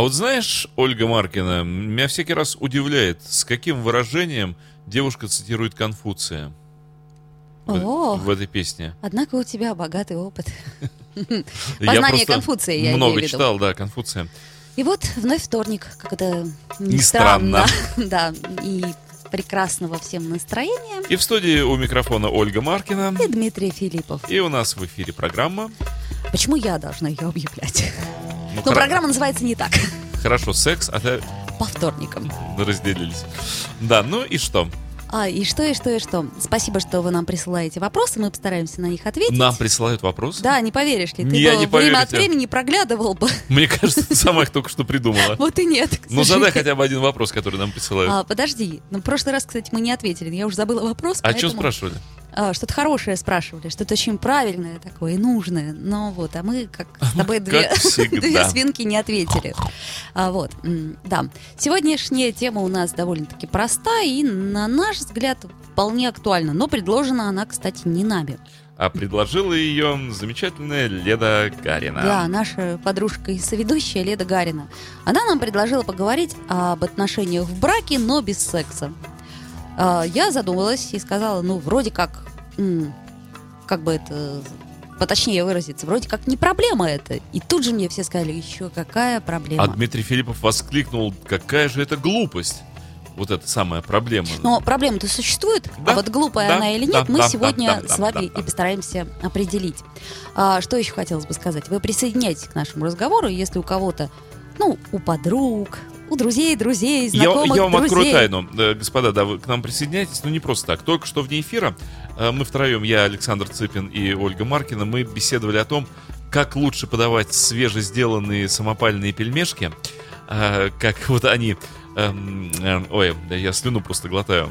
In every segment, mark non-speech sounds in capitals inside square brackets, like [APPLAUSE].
А вот знаешь, Ольга Маркина, меня всякий раз удивляет, с каким выражением девушка цитирует Конфуция в, О. в этой песне. Однако у тебя богатый опыт. [LAUGHS] Познание Конфуция, я много читал, да, Конфуция. И вот вновь вторник, как это Не странно. [LAUGHS] [LAUGHS] да, и прекрасного всем настроения. И в студии у микрофона Ольга Маркина. И Дмитрий Филиппов. И у нас в эфире программа. Почему я должна ее объявлять? Ну, Но программа называется не так. Хорошо, секс, а По вторникам. разделились. Да, ну и что? А, и что, и что, и что. Спасибо, что вы нам присылаете вопросы, мы постараемся на них ответить. Нам присылают вопросы? Да, не поверишь ли, ты Я бы не время от времени проглядывал бы. Мне кажется, ты [LAUGHS] сама их только что придумала. Вот и нет. Ну, задай хотя бы один вопрос, который нам присылают. А, подожди, ну, в прошлый раз, кстати, мы не ответили, я уже забыла вопрос. А что поэтому- спрашивали? А, что-то хорошее спрашивали, что-то очень правильное такое и нужное. Но вот, а мы, как с тобой, две, [LAUGHS] две свинки не ответили. А, вот, да. Сегодняшняя тема у нас довольно-таки проста и, на наш взгляд, вполне актуальна. Но предложена она, кстати, не нами. А предложила ее замечательная Леда Гарина. Да, наша подружка и соведущая Леда Гарина. Она нам предложила поговорить об отношениях в браке, но без секса. А, Я задумалась и сказала, ну, вроде как, как бы это поточнее выразиться, вроде как не проблема это. И тут же мне все сказали, еще какая проблема. А Дмитрий Филиппов воскликнул, какая же это глупость. Вот это самая проблема. Но проблема-то существует, Да, а вот глупая да, она или нет, да, мы да, сегодня да, да, с вами да, и да. постараемся определить. А, что еще хотелось бы сказать? Вы присоединяйтесь к нашему разговору, если у кого-то, ну, у подруг, у друзей, друзей, Я, знакомых я вам друзей. открою тайну. Э, Господа, да, вы к нам присоединяйтесь, но не просто так. Только что вне эфира э, мы втроем, я, Александр Цыпин и Ольга Маркина, мы беседовали о том, как лучше подавать свежесделанные самопальные пельмешки, э, как вот они... эм, ой, да я слюну просто глотаю.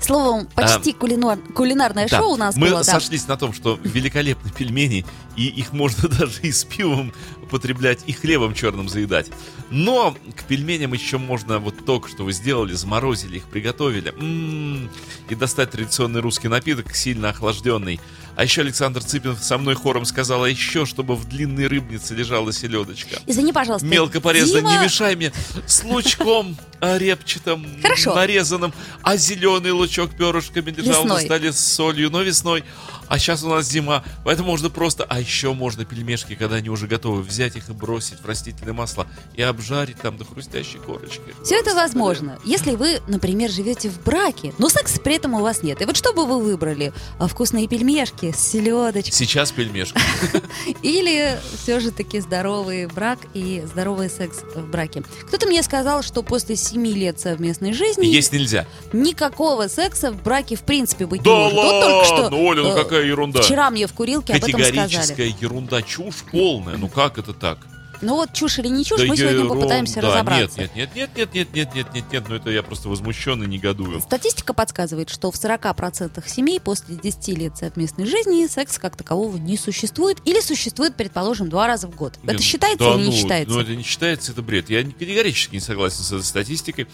Словом, почти кулинар- кулинарное Да, шоу у нас мы было. да. сошлись на том, что великолепные пельмени, и их можно [LAUGHS] даже и с пивом употреблять, и хлебом черным заедать. Но к пельменям еще можно вот только что вы сделали, заморозили их, приготовили. М-м, и достать традиционный русский напиток, сильно охлажденный. А еще Александр Цыпин со мной хором сказал, а еще, чтобы в длинной рыбнице лежала селедочка. Извини, пожалуйста. Мелко порезанным, Дима- не мешай мне, с лучком репчатым, Хорошо. нарезанным, а зеленый лучок перышками лежал на Весной. столе с солью, но весной. А сейчас у нас зима, поэтому можно просто, а еще можно пельмешки, когда они уже готовы, взять их и бросить в растительное масло и обжарить там до хрустящей корочки. Все это возможно, если вы, например, живете в браке, но секса при этом у вас нет. И вот что бы вы выбрали? А, Вкусные пельмешки с селедочкой? Сейчас пельмешки. [LAUGHS] Или все же таки здоровый брак и здоровый секс в браке? Кто-то мне сказал, что после 7 лет совместной жизни Есть нельзя. никакого секса в браке в принципе быть Да не может. Вот только что, ладно, Оля, ну э, какая ерунда. Вчера мне в курилке об этом сказали. Категорическая ерунда, чушь полная. Ну как это так? Ну вот чушь или не чушь, Да мы сегодня ерунда. попытаемся Да, разобраться. Нет, нет, нет, нет, нет, нет, нет, нет, нет, ну это я просто возмущен и негодую. Статистика подсказывает, что в 40% семей после 10 лет совместной жизни секса как такового не существует или существует, предположим, два раза в год. Это Нет, считается да или не ну, считается? Ну, это не считается, это бред. Я категорически не согласен с этой статистикой,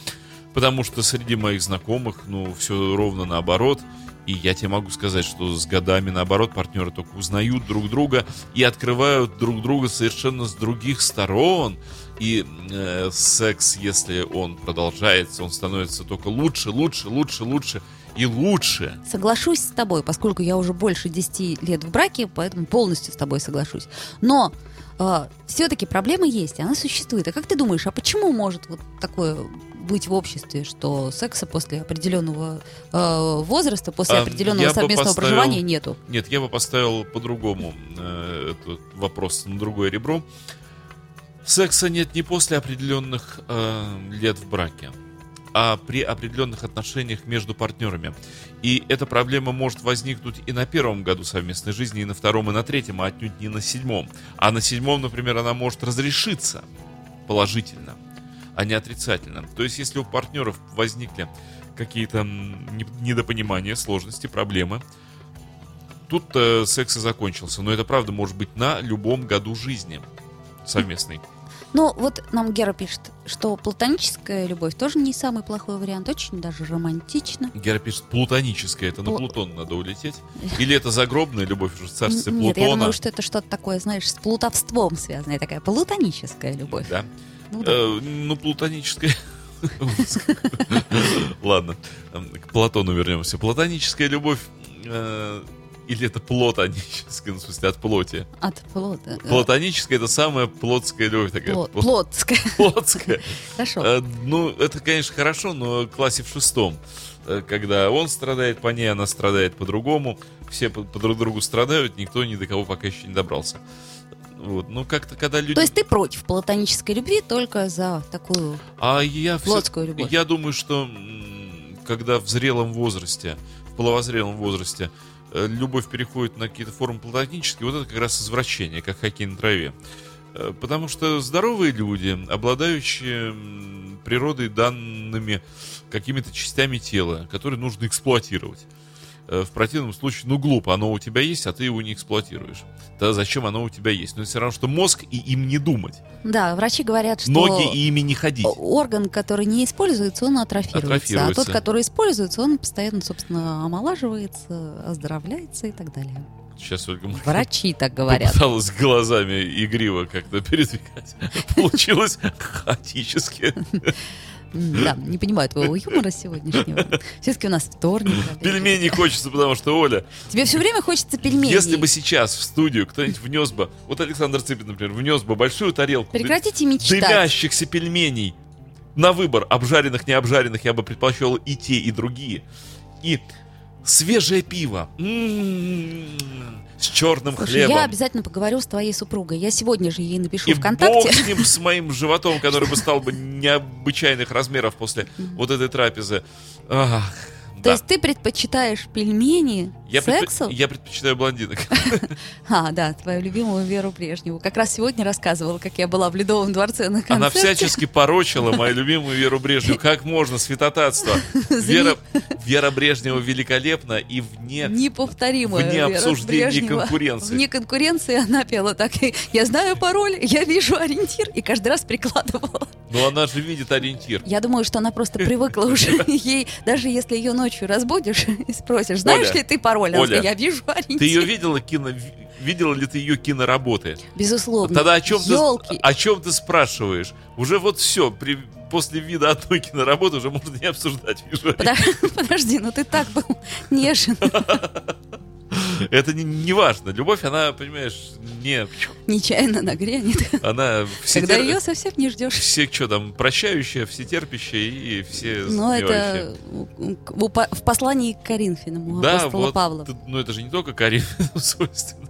потому что среди моих знакомых, ну, все ровно наоборот. И я тебе могу сказать, что с годами, наоборот, партнеры только узнают друг друга и открывают друг друга совершенно с других сторон. И э, секс, если он продолжается, он становится только лучше, лучше, лучше, лучше и лучше. Соглашусь с тобой, поскольку я уже больше 10 лет в браке, поэтому полностью с тобой соглашусь. Но все-таки проблема есть, она существует. А как ты думаешь, а почему может вот такое быть в обществе, что секса после определенного э, возраста, после А, определенного совместного поставил- проживания нету? Нет, я бы поставил по-другому э, этот вопрос на другое ребро. Секса нет не после определенных э, лет в браке, а при определенных отношениях между партнерами. И эта проблема может возникнуть и на первом году совместной жизни, и на втором, и на третьем, а отнюдь не на седьмом. А на седьмом, например, она может разрешиться положительно, а не отрицательно. То есть, если у партнеров возникли какие-то недопонимания, сложности, проблемы, тут э, секс и закончился. Но это правда может быть на любом году жизни совместной. Ну, вот нам Гера пишет, что платоническая любовь тоже не самый плохой вариант, очень даже романтично. Гера пишет, плутоническая, это на Плу- Плутон надо улететь. [LAUGHS] Или это загробная любовь уже в царстве Н- Нет, я Плутона. думаю, что это что-то такое, знаешь, с плутовством связанное, такая платоническая любовь. Да. Ну да. Э, ну, плутоническая... Ладно, к Платону вернемся. Платоническая любовь... э, Или это плотоническая, ну, в смысле, от плоти. От плота. Платоническая это самая плотская любовь такая. плот- Пло- Плотская. Плотская. Хорошо. Э, Ну, это, конечно, хорошо, но в классе в шестом, когда он страдает по ней, она страдает по-другому, все по, по друг другу страдают, никто ни до кого пока еще не добрался. Вот. Ну, как-то, когда люди... То есть ты против платонической любви только за такую... А я Плотскую любовь. Я думаю, что когда в зрелом возрасте, в половозрелом возрасте, э, любовь переходит на какие-то формы платонические, вот это как раз извращение, как хоккей на траве. Э, Потому что здоровые люди, обладающие природой данными какими-то частями тела, которые нужно эксплуатировать. Э, В противном случае, ну глупо, оно у тебя есть, а ты его не эксплуатируешь. Тогда зачем оно у тебя есть? Ну, это все равно, что мозг и им не думать. Да, врачи говорят, что... Ноги и ими не ходить. Орган, который не используется, он атрофируется. А Атрофируется. тот, который используется, он постоянно, собственно, омолаживается, оздоравливается и так далее. Сейчас Ольга Марковна Врачи так говорят. попыталась глазами игриво как-то передвигать. [LAUGHS] Получилось хаотически. Да, не понимаю твоего юмора сегодняшнего. Все-таки у нас вторник. Пельмени хочется, потому что, Оля, Тебе все время хочется пельменей. если бы сейчас в студию кто-нибудь внес бы, вот Александр Цыпин, например, внес бы большую тарелку Прекратите мечтать. дымящихся пельменей на выбор, обжаренных, не обжаренных, я бы предпочел и те, и другие. И свежее пиво. М-м-м, С черным Слушай, хлебом. я обязательно поговорю с твоей супругой. Я сегодня же ей напишу И бог ВКонтакте. с ним, с моим животом, который бы [LAUGHS] стал бы необычайных размеров после вот этой трапезы. Ах, То да. есть ты предпочитаешь пельмени я, предпо- сексу? я предпочитаю блондинок. [LAUGHS] А, да, твою любимую Веру Брежневу. Как раз сегодня рассказывала, как я была в Ледовом дворце на концерте. Она всячески порочила [LAUGHS] мою любимую Веру Брежневу. Как можно, святотатство. Вера, Вера Брежнева великолепна и вне... Неповторимая Вне обсуждения конкуренции. Вне конкуренции она пела так. Я знаю пароль, я вижу ориентир. И каждый раз прикладывала. Но она же видит ориентир. Я думаю, что она просто [LAUGHS] привыкла уже. Ей, даже если ее ночью разбудишь [LAUGHS] и спросишь, знаешь Оля, ли ты пароль? Оля, я вижу ориентир. Ты ее видела кино... Видела ли ты ее киноработы? Безусловно. Тогда о чем, ты, Ёлки. о чем ты спрашиваешь? Уже вот все, при, после вида одной [LAUGHS] киноработы уже можно не обсуждать. вижу. [LAUGHS] Подожди, ну ты так был нежен. Это не, не важно. Любовь, она, понимаешь, не... Нечаянно нагрянет. Она все, Когда тер- ее совсем не ждешь. все что там, прощающая, все терпящие и все Но сбивающие. это в послании к Коринфянам у Да, апостола вот, Павла. ну это же не только Карин, [LAUGHS] свойственно.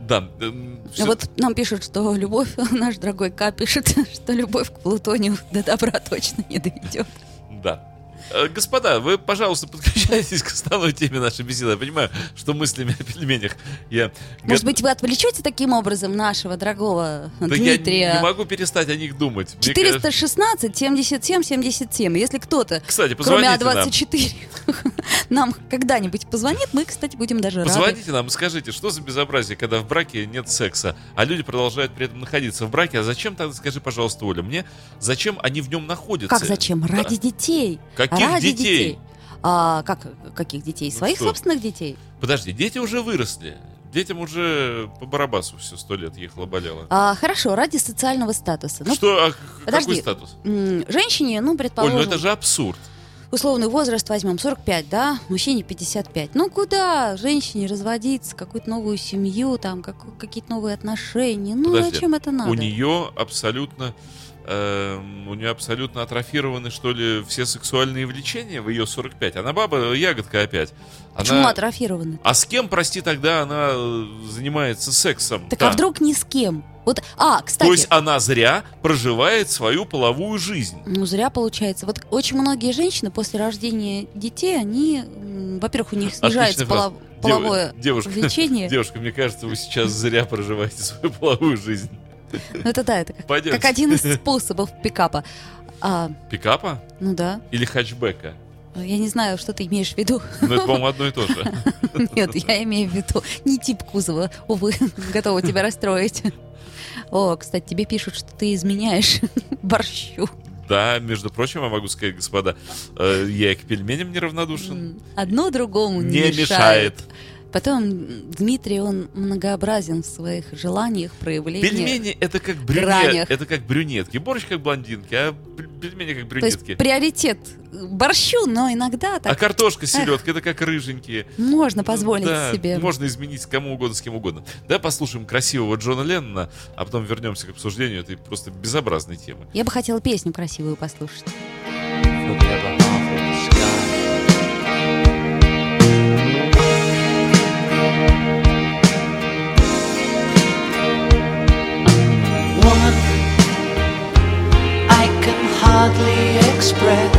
Да, эм, всё- Вот нам пишут, что любовь, [LAUGHS] наш дорогой К пишет, [LAUGHS] что любовь к Плутонию до добра точно не доведет. да. Э, Господа, вы, пожалуйста, подключайтесь к основной теме нашей беседы. Я понимаю, что мыслями о пельменях я... Может быть, вы отвлечете таким образом нашего дорогого Да Дмитрия? я не могу перестать о них думать. Мне кажется- 416 77 77. Если кто-то, Кстати, кроме позвоните нам. А24, [LAUGHS] нам когда-нибудь позвонит, мы, кстати, будем даже рады. Позвоните нам и скажите, что за безобразие, когда в браке нет секса, а люди продолжают при этом находиться в браке. А зачем тогда, скажи, пожалуйста, Оля, мне, зачем они в нем находятся? Как зачем? Да. Ради детей. Каких Ради детей? А, как, каких детей? Ну Своих что? собственных детей. Подожди, дети уже выросли. Детям уже по барабасу все сто лет ехало-болело. А, хорошо, ради социального статуса. Ну, что, а, подожди. какой статус? женщине, ну, Оль, предположим, ну это же абсурд. условный возраст возьмем 45, да, мужчине 55. Ну куда женщине разводиться, какую-то новую семью, там, как- какие-то новые отношения? Ну Подожди, зачем это надо? У нее абсолютно... эм, у нее абсолютно атрофированы, что ли, все сексуальные влечения в ее 45. Она баба, ягодка опять. Почему Она- атрофированы? А с кем, прости, тогда она э, занимается сексом? Так а вдруг ни с кем? Вот, а, кстати, То есть она зря проживает свою половую жизнь. ну зря получается. Вот очень многие женщины после рождения детей, они, во-первых, у них снижается Отличная фраза. поло- половое Дев- девушка, влечение. девушка, мне кажется, вы сейчас зря проживаете свою половую жизнь. Ну это да, это как, Пойдемте. как один из способов пикапа. А, Пикапа ну да, или хэтчбека? я не знаю, что ты имеешь в виду. Ну, это, по-моему, одно и то же. [LAUGHS] Нет, я имею в виду не тип кузова, увы, [LAUGHS] готова тебя расстроить. О, кстати, тебе пишут, что ты изменяешь [LAUGHS] борщу. Да, между прочим, я могу сказать, господа, э, я и к пельменям неравнодушен. Одно другому не, Не мешает. Потом Дмитрий, он многообразен в своих желаниях, проявлениях. Пельмени это как брюнет, это как брюнетки. Борщ как блондинки, а пель- пельмени как То есть брюнетки. приоритет борщу, но иногда А так картошка с [LAUGHS] селедкой это как рыженькие. можно позволить Да, себе. Можно изменить кому угодно, с кем угодно. Давай послушаем красивого Джона Леннона, а потом вернемся к обсуждению этой просто безобразной темы. Я бы хотела песню красивую послушать. spread.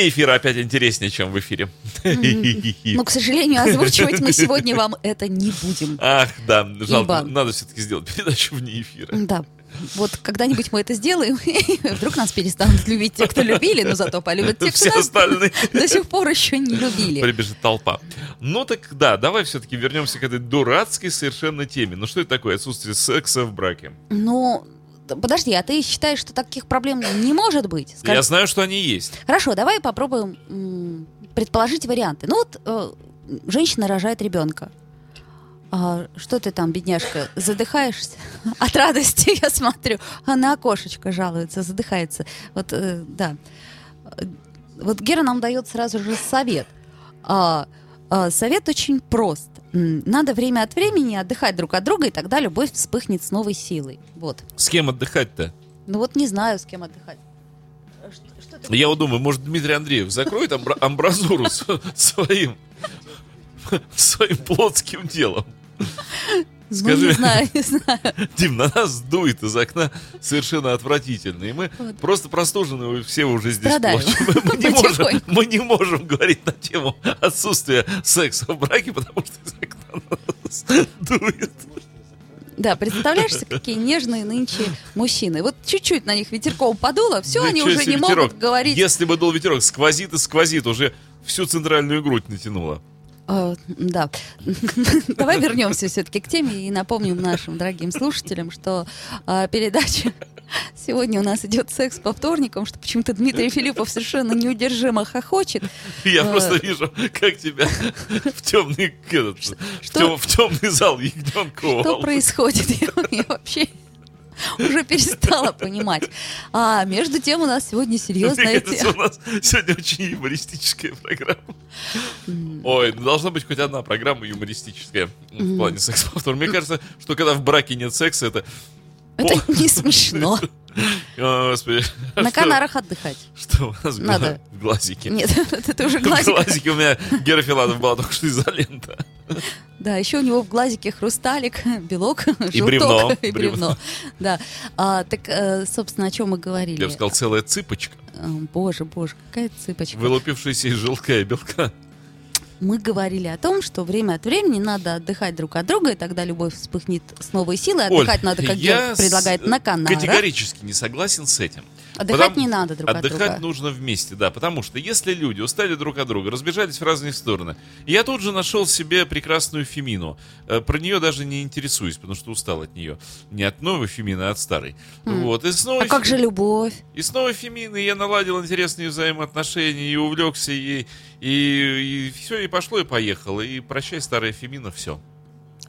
Вне эфира опять интереснее, чем в эфире. Но, к сожалению, озвучивать мы сегодня вам это не будем. Ах, да, жалко, надо все-таки сделать передачу вне эфира. Да. Вот когда-нибудь мы это сделаем, [LAUGHS] и вдруг нас перестанут любить те, кто любили, но зато полюбят те, кто Все нас остальные. до сих пор еще не любили. Прибежит толпа. Ну так да, давай все-таки вернемся к этой дурацкой совершенно теме. Ну что это такое отсутствие секса в браке? Ну, т- подожди, а ты считаешь, что таких проблем не может быть? Скажи- Я знаю, что они есть. Хорошо, давай попробуем предположить варианты. Ну вот э, женщина рожает ребенка. А, что ты там, бедняжка, задыхаешься? [LAUGHS] От радости, [LAUGHS] я смотрю. А на окошечко жалуется, задыхается. Вот, э, да. Вот Гера нам дает сразу же совет. А, а, совет очень прост. Надо время от времени отдыхать друг от друга, и тогда любовь вспыхнет с новой силой. Вот. С кем отдыхать-то? Ну вот не знаю, с кем отдыхать. Что, что Я вот думаю, может, Дмитрий Андреев закроет амбра- амбразуру своим своим плотским делом. Ну, Скажи. не знаю, не знаю. [LAUGHS] Дим, на нас дует из окна совершенно отвратительно. И мы Вот. просто простужены все уже здесь Страдаем. плачем. [LAUGHS] Мы не, можем, мы не можем говорить на тему отсутствия секса в браке, потому что из окна на нас дует. Да, представляешь, себе, какие нежные нынче мужчины. Вот чуть-чуть на них ветерком подуло, все, Да они уже не ветерок? могут говорить. Если бы дул ветерок, сквозит и сквозит, уже всю центральную грудь натянуло. Э, да. [LAUGHS] Давай вернемся все-таки к теме и напомним нашим дорогим слушателям, что э, передача [LAUGHS] сегодня у нас идет секс по вторникам, что почему-то Дмитрий Филиппов совершенно неудержимо хохочет. Я Э. просто вижу, как тебя [LAUGHS] в темный, этот, что- в темный зал ягненка Что происходит? Я, я вообще [LAUGHS] уже перестала понимать. А между тем у нас сегодня серьезная Мне кажется, тема. у нас сегодня очень юмористическая программа. Ой, ну должна быть хоть одна программа юмористическая в плане секс-повтор. Мне кажется, что когда в браке нет секса, это... Это не смешно. Господи. На Канарах отдыхать. Что у нас Надо. в глазике? Нет, [LAUGHS] это уже В глазик. глазике у меня Гера была только что изолента. Да, еще у него в глазике хрусталик, [LAUGHS] белок, желток бревно, [LAUGHS] и бревно. Да. А, так, э, собственно, о чем мы говорили? Я бы сказал, целая цыпочка, Э, Боже, боже, какая цыпочка. вылупившаяся из желтка и белка. Мы говорили о том, что время от времени надо отдыхать друг от друга, и тогда любовь вспыхнет с новой силой. Оль, Отдыхать надо, как я предлагает, на канарах. Категорически не согласен с этим. Отдыхать Потому- не надо друг от Отдыхать друга. нужно вместе, да, потому что если люди устали друг от друга, разбежались в разные стороны, я тут же нашел себе прекрасную Фемину. Э, Про нее даже не интересуюсь, потому что устал от нее. Не от новой Фемины, а от старой. Вот, и снова А как же любовь? И снова Фемины, я наладил интересные взаимоотношения и увлекся ей. И, и все, и пошло, и поехало. И прощай, старая Фемина, все.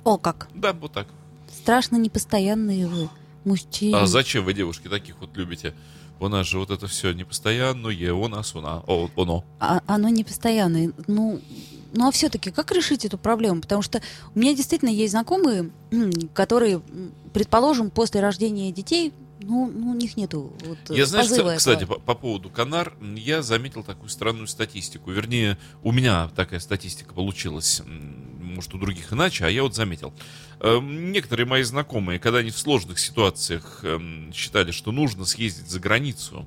О, как. Да, вот так. Страшно непостоянные вы, мужчины. А зачем вы, девушки, таких вот любите? У нас же вот это все непостоянное, у нас, у нас, о, оно. А- оно не постоянное. Ну, ну а все-таки как решить эту проблему? Потому что у меня действительно есть знакомые, [CLEARS THROAT] которые, предположим, после рождения детей, ну, ну, у них нету вот, Я знаю, позыва кстати, кстати, этого. по, по поводу Канар, я заметил такую странную статистику. Вернее, у меня такая статистика получилась. Может, у других иначе, а я вот заметил. Эм, Некоторые мои знакомые, когда они в сложных ситуациях эм, считали, что нужно съездить за границу,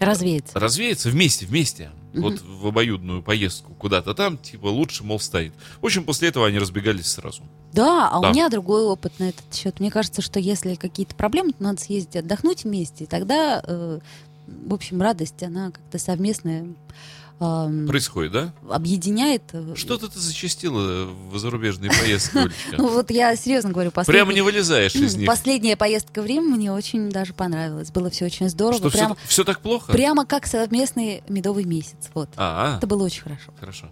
Развеяться. развеяться вместе, вместе, вот в обоюдную поездку куда-то там, типа, лучше, мол, стоит. В общем, после этого они разбегались сразу. Да, а Да. у меня другой опыт на этот счет. Мне кажется, что если какие-то проблемы, то надо съездить отдохнуть вместе, и тогда, э, в общем, радость, она как-то совместная Происходит, да? объединяет. э, Что-то ты зачастила в зарубежные поездки. [LAUGHS] Ну вот я серьезно говорю, последний- Прямо не вылезаешь из них. Последняя поездка в Рим мне очень даже понравилась. Было все очень здорово. Что, прямо, все, так плохо? прямо как совместный медовый месяц. Вот. А, Это было очень хорошо. хорошо.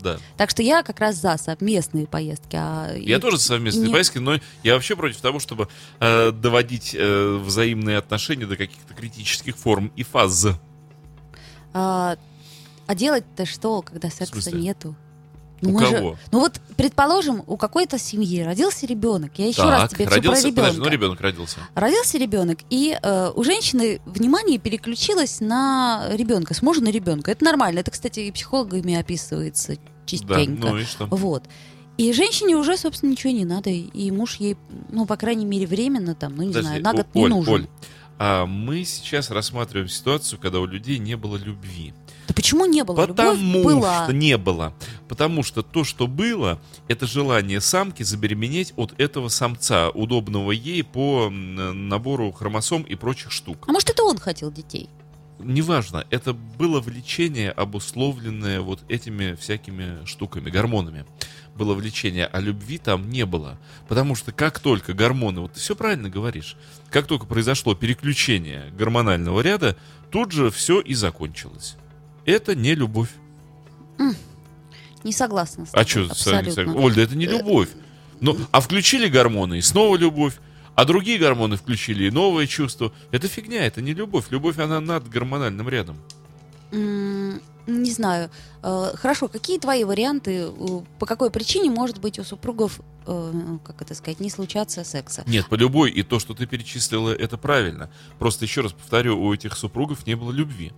Да. Так что я как раз за совместные поездки. А Я и- тоже за совместные не- поездки, но я вообще против того, чтобы э, доводить э, взаимные отношения до каких-то критических форм и фаз. А, а делать-то что, когда секса нету? У мы же- кого? ну вот, предположим, у какой-то семьи родился ребенок. Я еще раз тебе родился, про подожди, ребенка. ну ребенок родился. Родился ребенок, и э, у женщины внимание переключилось на ребенка, с мужа на ребенка. Это нормально. Это, кстати, и психологами описывается Да, частенько. ну и что? Вот. И женщине уже, собственно, ничего не надо. И муж ей, ну, по крайней мере, временно там, ну, не Подожди, знаю, на год не Оль, нужен. Оль, а мы сейчас рассматриваем ситуацию, когда у людей не было любви. Да почему не было? Потому Любовь была. что не было. Потому что то, что было, это желание самки забеременеть от этого самца, удобного ей по набору хромосом и прочих штук. А может, это он хотел детей? Неважно, это было влечение, обусловленное вот этими всякими штуками, гормонами. Было влечение, а любви там не было. Потому что как только гормоны, вот ты все правильно говоришь, как только произошло переключение гормонального ряда, тут же все и закончилось. Это не любовь. Не согласна с А тобой, что, абсолютно. Ольга, это не любовь. Ну, а включили гормоны, и снова любовь. А другие гормоны включили, и новое чувство. Это фигня, это не любовь. Любовь, она над гормональным рядом. Не знаю. Э, Хорошо, какие твои варианты, э, по какой причине может быть у супругов, э, как это сказать, не случаться секса? Нет, по любой, и то, что ты перечислила, это правильно. Просто еще раз повторю, у этих супругов не было любви.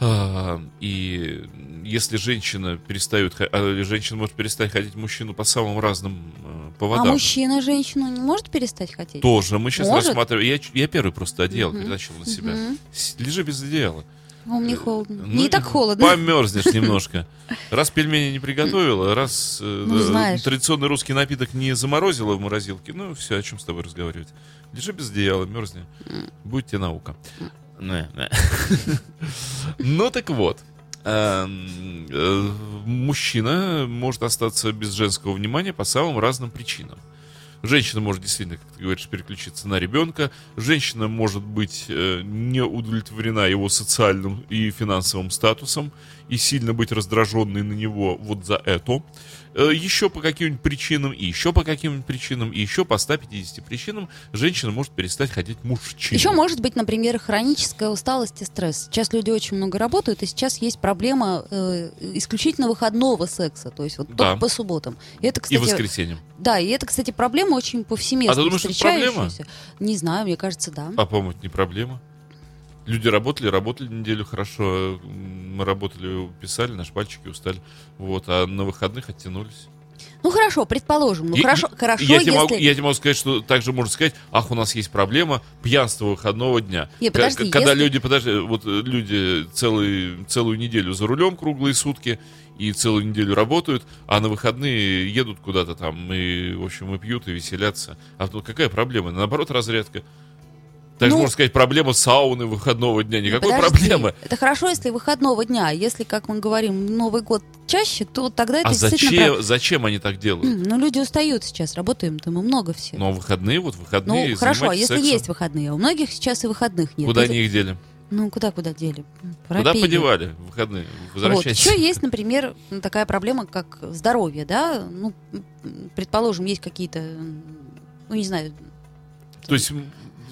А, И если женщина перестает, а женщина может перестать хотеть мужчину по самым разным э, А поводам. мужчина женщину не может перестать хотеть? Тоже мы сейчас Может? рассматриваем. Я, я первый просто одеяло Мгм. перетащил на себя. С- Лежи без одеяла. А мне холодно. Ну, Мне и так холодно. Померзнешь [LAUGHS] немножко. Раз пельмени не приготовила, раз э, Ну, знаешь. традиционный русский напиток не заморозила в морозилке, ну все, о чем с тобой разговаривать. Лежи без одеяла, мерзни. Будет тебе наука. Не. [LAUGHS] Ну так вот. Эм, э, Мужчина может остаться без женского внимания по самым разным причинам. Женщина может действительно, как ты говоришь, переключиться на ребенка. Женщина может быть э, не удовлетворена его социальным и финансовым статусом и сильно быть раздраженной на него вот за это. Э, еще по каким-нибудь причинам, и еще по каким-нибудь причинам, и еще по 150 причинам женщина может перестать хотеть мужчину. Еще может быть, например, хроническая усталость и стресс. Сейчас люди очень много работают, и сейчас есть проблема э, исключительно выходного секса, то есть вот Да. только по субботам. И это, И кстати, воскресеньем. да, и это, кстати, проблема очень повсеместно А ты думаешь, это проблема? Не знаю, мне кажется, да. А, по-моему, это не проблема. Люди работали, работали неделю хорошо. Мы работали, писали, наши пальчики устали. Вот, а на выходных оттянулись. Ну хорошо, предположим, ну И- хорошо, и- хорошо, я, тебе если... могу, я тебе могу сказать, что также можно сказать, ах, у нас есть проблема пьянства выходного дня. Не, К- подожди, Когда если- люди, подожди, вот э, люди целый, целую неделю за рулем круглые сутки и целую неделю работают, а на выходные едут куда-то там и, в общем, и пьют, и веселятся. А тут какая проблема? Наоборот, разрядка. Также Ну- можно сказать, проблема сауны выходного дня. Никакой Подожди, проблемы. Это хорошо, если выходного дня. а Если, как мы говорим, Новый год чаще, то тогда это А действительно... зачем, зачем они так прав- делают? М, Ну, люди устают сейчас, работаем-то мы много все. Ну, а выходные, вот Ну, выходные хорошо, а если сексом. есть выходные, а у многих сейчас и выходных нет. Куда Или- они их дели? Ну, куда-куда дели? Пора Куда подевали в выходные? Вот. Возвращайтесь. Еще есть, например, такая проблема, как здоровье, да? Ну, предположим, есть какие-то, ну, не знаю, То есть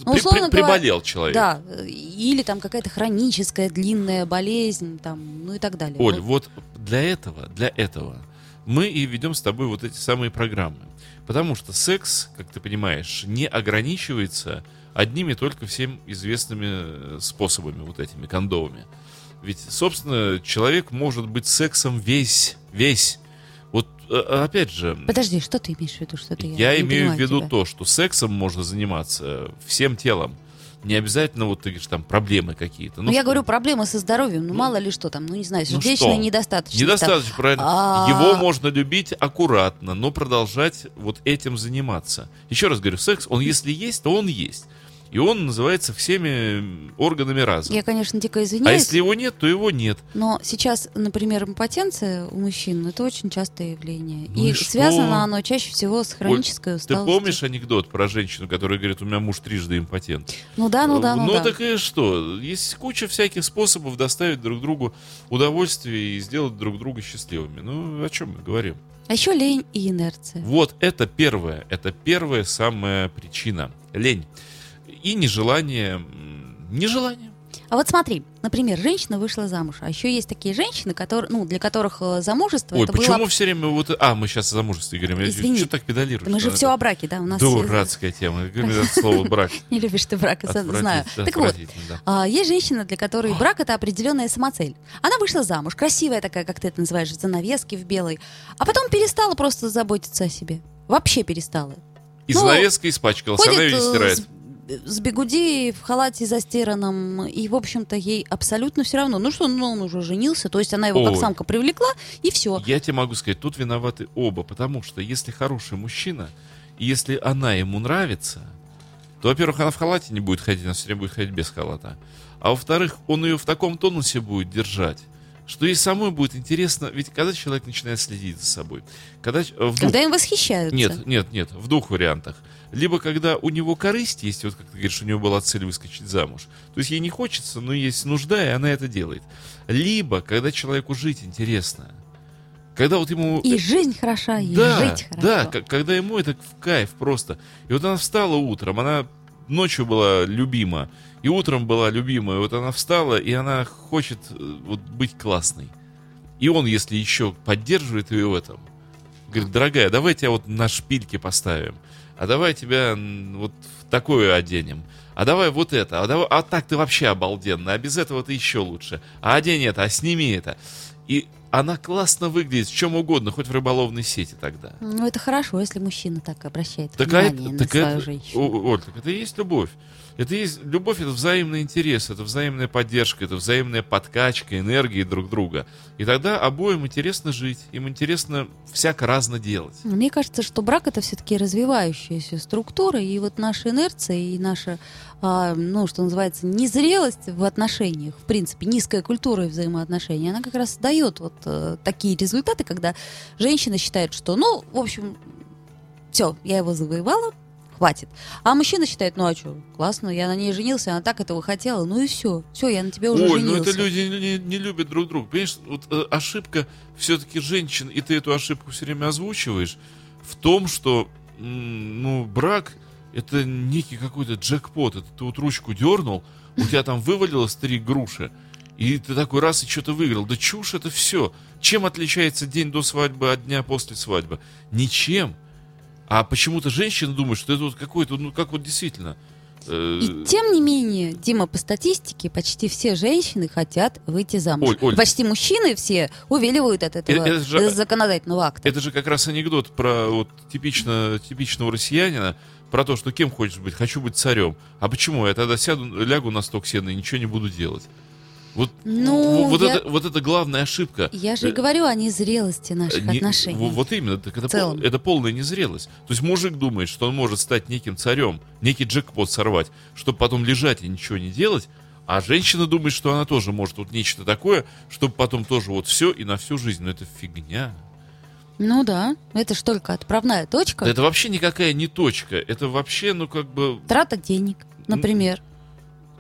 Ну, при- условно при- говоря, приболел человек. да, или там какая-то хроническая длинная болезнь, там, ну и так далее. Оль, Вот. вот для этого, для этого мы и ведем с тобой вот эти самые программы. Потому что секс, как ты понимаешь, не ограничивается одними только всем известными э, способами, вот этими кондомами. Ведь, собственно, человек может быть сексом весь, весь. Вот, э, опять же, Подожди, что ты имеешь в виду? Что ты, я имею в виду тебя. то, что сексом можно заниматься всем телом. Не обязательно, вот ты говоришь, там проблемы какие-то. Ну, я что? говорю, проблемы со здоровьем, ну, Ну, мало ли что там, ну, не знаю, ну сердечная что? недостаточность. там. Недостаточно, правильно. А- Его можно любить аккуратно, но продолжать вот этим заниматься. Еще раз говорю, секс, он если есть, то он есть. И он называется всеми органами разом. Я, конечно, дико А извиняюсь, если его нет, то его нет. но сейчас, например, импотенция у мужчин это очень частое явление. Ну и и что? связано оно чаще всего с хронической Ты усталостью. помнишь анекдот про женщину, которая говорит, у меня муж трижды импотент? Ну да, ну да, ну, да. так и что? Есть куча всяких способов доставить друг другу удовольствие и сделать друг друга счастливыми. Ну, о чем мы говорим? А еще лень и инерция. Вот это первое, это первая самая причина. Лень. И нежелание, нежелание. А вот смотри, например, женщина вышла замуж, а еще есть такие женщины, которые, ну, для которых э, замужество Ой, это почему было... все время вот... А, мы сейчас о замужестве говорим. Я Извини. Что так педалируешь? Мы же все о браке, да, у нас... Дурацкая тема. Слово брак? [LAUGHS] Не любишь ты брак, знаю. Так вот. А, есть женщина, для которой брак это определенная самоцель. Она вышла замуж, красивая такая, как ты это называешь, занавески в белой, а потом перестала просто заботиться о себе. Вообще перестала. И ну, занавеска испачкалась, она ее э, стирает. С бегуди в халате застиранном, и, в общем-то, ей абсолютно все равно. Ну что, ну он уже женился, то есть она его как Ой. самка привлекла, и все. Я тебе могу сказать, тут виноваты оба, потому что если хороший мужчина, и если она ему нравится, то, во-первых, она в халате не будет ходить, она все время будет ходить без халата. А во-вторых, он ее в таком тонусе будет держать, что ей самой будет интересно, ведь когда человек начинает следить за собой, когда э, в двух- Когда им восхищаются. Нет, нет, нет, в двух вариантах. Либо когда у него корысть есть, вот как ты говоришь, у него была цель выскочить замуж. То есть ей не хочется, но есть нужда, и она это делает. Либо когда человеку жить интересно. Когда вот ему... И жизнь хороша, и да, жить хорошо. да, когда ему это в кайф просто. И вот она встала утром, она ночью была любима, и утром была любима, и вот она встала, и она хочет э, вот быть классной. И он, если еще поддерживает ее в этом, говорит, дорогая, давай тебя вот на шпильки поставим, а давай тебя вот в такое оденем, а давай вот это, а, давай, а так ты вообще обалденно, а без этого ты еще лучше, а одень это, а сними это. И она классно выглядит в чем угодно, хоть в рыболовной сети тогда. Ну, это хорошо, если мужчина так обращает Так, а внимание это, на так свою это, женщину. Оль, так это и есть любовь. Это есть любовь, это взаимный интерес, это взаимная поддержка, это взаимная подкачка энергии друг друга. И тогда обоим интересно жить, им интересно всяко разно делать. Мне кажется, что брак это все-таки развивающаяся структура, и вот наша инерция и наша, а, ну, что называется, незрелость в отношениях, в принципе, низкая культура взаимоотношений, она как раз дает вот э, такие результаты, когда женщина считает, что, ну, в общем, все, я его завоевала, хватит. А мужчина считает, ну а что, классно, я на ней женился, она так этого хотела, ну и все, все, я на тебе уже Ой, женился. ну это люди не, не любят друг друга. Понимаешь, вот э, ошибка все-таки женщин, и ты эту ошибку все время озвучиваешь, в том, что, ну, брак это некий какой-то джекпот. Это ты вот ручку дернул, у тебя там вывалилось три груши, и ты такой раз и что-то выиграл. Да чушь это все. Чем отличается день до свадьбы от дня после свадьбы? Ничем. А почему-то женщины думают, что это вот какой-то, ну, как вот действительно... э, И тем не менее, Дима, по статистике, почти все женщины хотят выйти замуж. Оль, Оль. Почти мужчины все увиливают от этого это же- э, законодательного акта. Это же как раз анекдот про вот типично, типичного россиянина, про то, что кем хочешь быть? Хочу быть царем. А почему? Я тогда сяду, лягу на сток сена и ничего не буду делать. Вот, Ну, вот, я- это, вот это главная ошибка. Я же и говорю о незрелости наших не- отношений. во- Вот именно, так это, пол- это полная незрелость. То есть мужик думает, что он может стать неким царем, некий джекпот сорвать, чтобы потом лежать и ничего не делать, а женщина думает, что она тоже может вот нечто такое, чтобы потом тоже вот все и на всю жизнь. Но это фигня. Ну да, это ж только отправная точка. Да это вообще никакая не точка. Это вообще, ну как бы... Трата денег, например.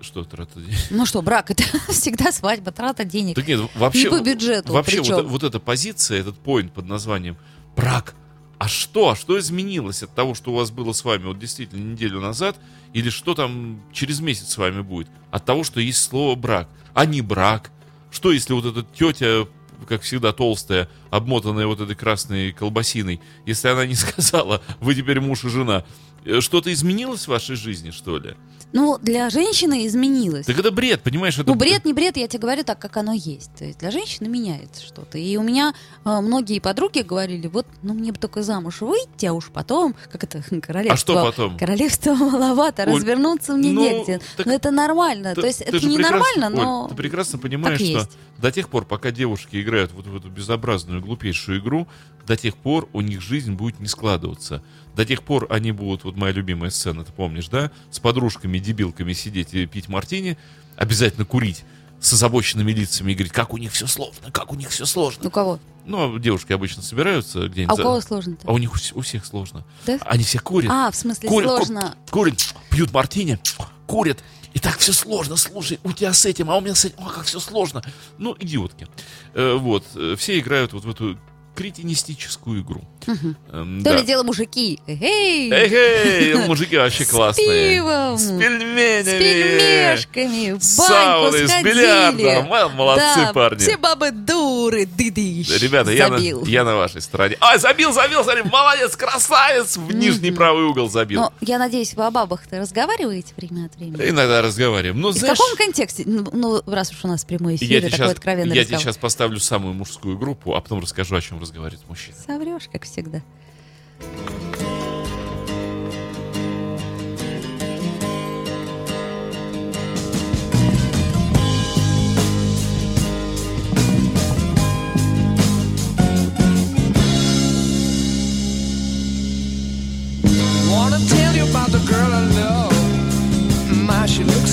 Что трата Ну что, брак это [LAUGHS] всегда свадьба, трата денег. Так нет, вообще... И по бюджету Вообще причем. вот, вот эта позиция, этот поинт под названием брак. А что? А что изменилось от того, что у вас было с вами вот действительно неделю назад? Или что там через месяц с вами будет? От того, что есть слово брак, а не брак. Что если вот эта тетя, как всегда толстая, обмотанная вот этой красной колбасиной, если она не [LAUGHS] сказала, вы теперь муж и жена, э, что-то изменилось в вашей жизни, что ли? Ну, для женщины изменилось. Так это бред, понимаешь? Это Ну, бред, не бред, я тебе говорю так, как оно есть. То есть для женщины меняется что-то. И у меня а, многие подруги говорили, вот, ну, мне бы только замуж выйти, а уж потом, как это, [LAUGHS] королевство... А что потом? Королевство маловато, Оль, развернуться мне ну, негде. так Но это нормально. Ты- То есть ты это не нормально, Оль, но... ты прекрасно понимаешь, что есть. до тех пор, пока девушки играют вот в эту безобразную, глупейшую игру, до тех пор у них жизнь будет не складываться. До тех пор они будут, вот моя любимая сцена, ты помнишь, да? С подружками, дебилками сидеть и пить мартини, обязательно курить с озабоченными лицами и говорить, как у них все сложно, как у них все сложно. У кого? Ну, а девушки обычно собираются где-нибудь. А у кого сложно-то? А у них у, всех сложно. Да? Они все курят. А, в смысле, Курят, ку- сложно. курят, пьют мартини, курят. И так все сложно, слушай, у тебя с этим, а у меня с этим, а как все сложно. Ну, идиотки. Э, вот, э, все играют вот в эту кретинистическую игру. Эм, То да. ли дело мужики. Эй! Эй, [LAUGHS] мужики вообще С классные. пивом! С пельменями. С пельмешками, в С с бильярдом. Молодцы да, парни. все бабы дуры, дыдыщ. Ребята, я на, Забил. я на вашей стороне. Ай, забил, забил, смотри, молодец, красавец, в нижний правый угол забил. Но я надеюсь, вы о бабах-то разговариваете время от времени? Иногда разговариваем. Ну, И в знаешь, каком контексте? Ну, ну, раз уж у нас прямой эфир, я такой сейчас, откровенный я тебе сейчас поставлю самую мужскую группу, а потом расскажу, о чем разговаривает мужчина. Соврешь, как всегда.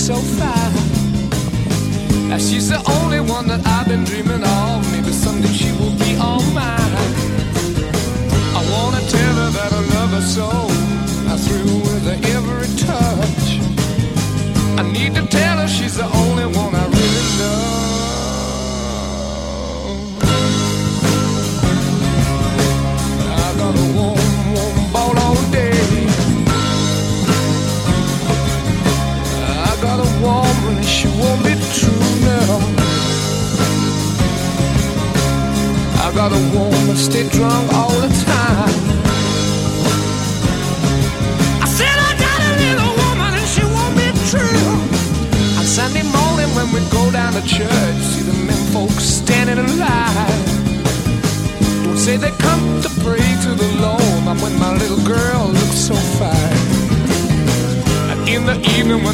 so fine. She's the only one that I've been dreaming. Tell her she's the only one I really love. I got a all day. I got a woman, and she won't be true now. I got a woman, stay drunk all the time.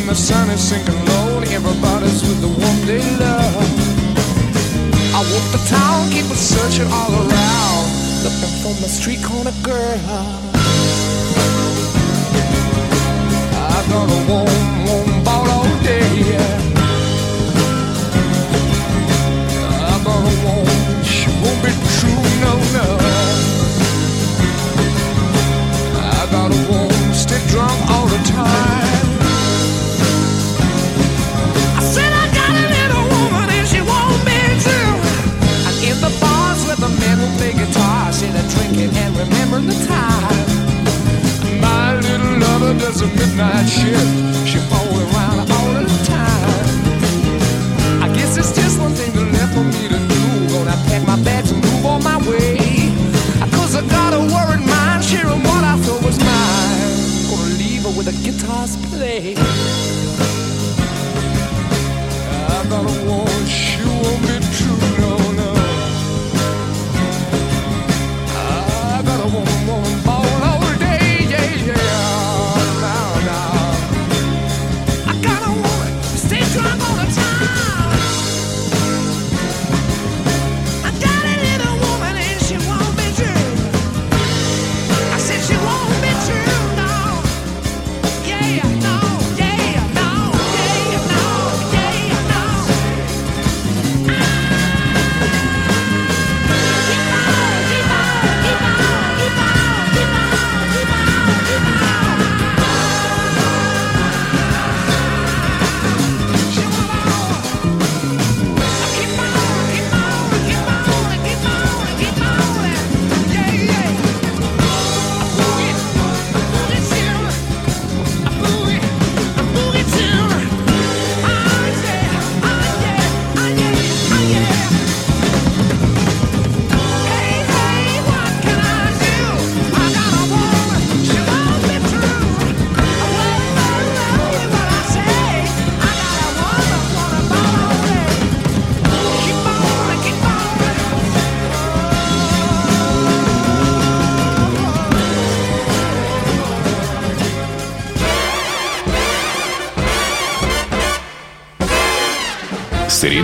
The sun is sinking low, and everybody's with the one they love. I walk the town, keep searching all around, looking for my street corner girl.